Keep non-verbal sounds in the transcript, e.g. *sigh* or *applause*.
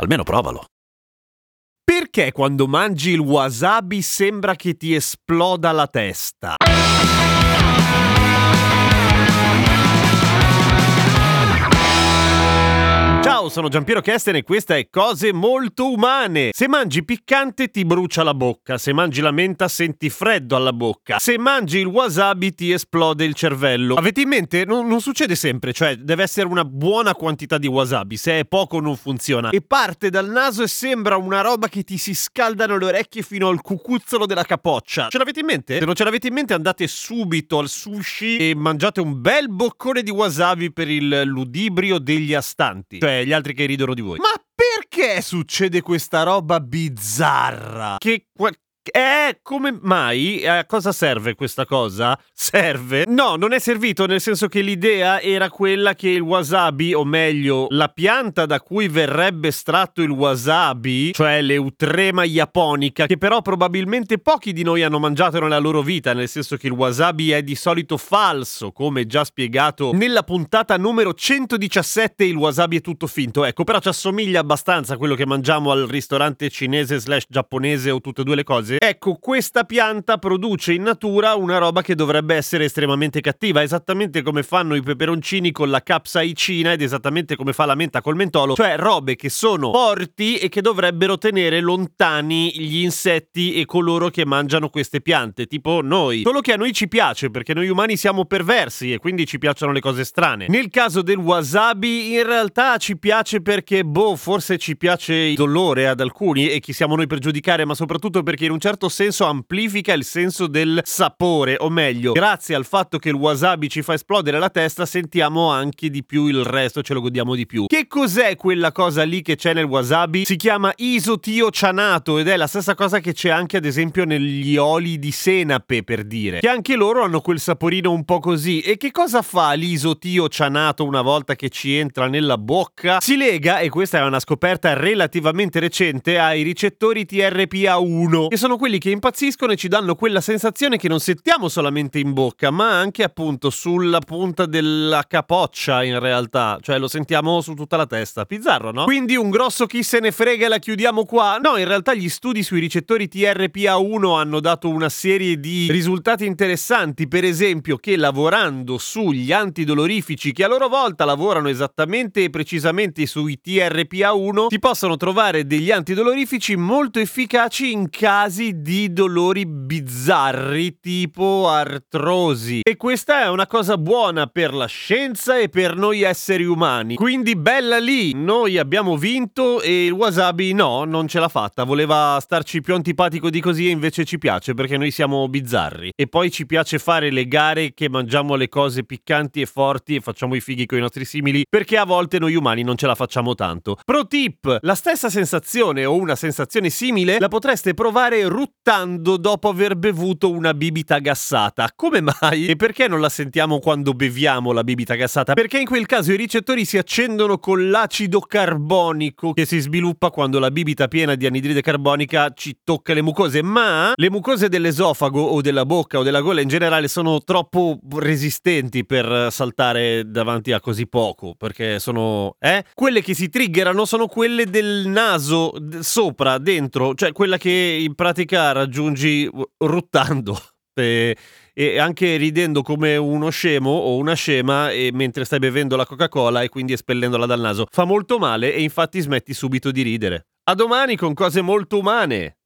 Almeno provalo. Perché quando mangi il wasabi sembra che ti esploda la testa? Ciao, sono Giampiero Kesten e questa è Cose Molto Umane. Se mangi piccante ti brucia la bocca, se mangi la menta senti freddo alla bocca, se mangi il wasabi ti esplode il cervello. Avete in mente? Non, non succede sempre, cioè deve essere una buona quantità di wasabi, se è poco non funziona. E parte dal naso e sembra una roba che ti si scaldano le orecchie fino al cucuzzolo della capoccia. Ce l'avete in mente? Se non ce l'avete in mente andate subito al sushi e mangiate un bel boccone di wasabi per il ludibrio degli astanti. Cioè gli altri che ridono di voi. Ma perché succede questa roba bizzarra? Che eh, come mai? A cosa serve questa cosa? Serve? No, non è servito, nel senso che l'idea era quella che il wasabi, o meglio, la pianta da cui verrebbe estratto il wasabi, cioè l'eutrema japonica, che però probabilmente pochi di noi hanno mangiato nella loro vita, nel senso che il wasabi è di solito falso, come già spiegato nella puntata numero 117, il wasabi è tutto finto. Ecco, però ci assomiglia abbastanza a quello che mangiamo al ristorante cinese slash giapponese o tutte e due le cose Ecco, questa pianta produce in natura una roba che dovrebbe essere estremamente cattiva, esattamente come fanno i peperoncini con la capsaicina ed esattamente come fa la menta col mentolo, cioè robe che sono forti e che dovrebbero tenere lontani gli insetti e coloro che mangiano queste piante, tipo noi. Solo che a noi ci piace perché noi umani siamo perversi e quindi ci piacciono le cose strane. Nel caso del wasabi in realtà ci piace perché boh, forse ci piace il dolore ad alcuni e chi siamo noi per giudicare, ma soprattutto perché in un certo senso amplifica il senso del sapore, o meglio, grazie al fatto che il wasabi ci fa esplodere la testa, sentiamo anche di più il resto, ce lo godiamo di più. Che cos'è quella cosa lì che c'è nel wasabi? Si chiama isotiocianato ed è la stessa cosa che c'è anche ad esempio negli oli di senape, per dire, che anche loro hanno quel saporino un po' così. E che cosa fa l'isotiocianato una volta che ci entra nella bocca? Si lega, e questa è una scoperta relativamente recente, ai ricettori TRPA1, che sono sono quelli che impazziscono e ci danno quella sensazione che non sentiamo solamente in bocca, ma anche appunto sulla punta della capoccia in realtà, cioè lo sentiamo su tutta la testa. Bizzarro, no? Quindi un grosso chi se ne frega e la chiudiamo qua? No, in realtà gli studi sui ricettori TRPA1 hanno dato una serie di risultati interessanti, per esempio che lavorando sugli antidolorifici che a loro volta lavorano esattamente e precisamente sui TRPA1, si possono trovare degli antidolorifici molto efficaci in casi casi di dolori bizzarri tipo artrosi. E questa è una cosa buona per la scienza e per noi esseri umani. Quindi bella lì, noi abbiamo vinto e il wasabi no, non ce l'ha fatta. Voleva starci più antipatico di così e invece ci piace perché noi siamo bizzarri. E poi ci piace fare le gare che mangiamo le cose piccanti e forti e facciamo i fighi con i nostri simili perché a volte noi umani non ce la facciamo tanto. Pro tip, la stessa sensazione o una sensazione simile la potreste provare ruttando dopo aver bevuto una bibita gassata. Come mai? E perché non la sentiamo quando beviamo la bibita gassata? Perché in quel caso i ricettori si accendono con l'acido carbonico che si sviluppa quando la bibita piena di anidride carbonica ci tocca le mucose, ma le mucose dell'esofago o della bocca o della gola in generale sono troppo resistenti per saltare davanti a così poco, perché sono eh? Quelle che si triggerano sono quelle del naso sopra, dentro, cioè quella che in pratica pratica raggiungi ruttando *laughs* e, e, anche ridendo come uno scemo o una scema e mentre stai bevendo la Coca-Cola e quindi espellendola dal naso. Fa molto male e infatti smetti subito di ridere. A domani con cose molto umane.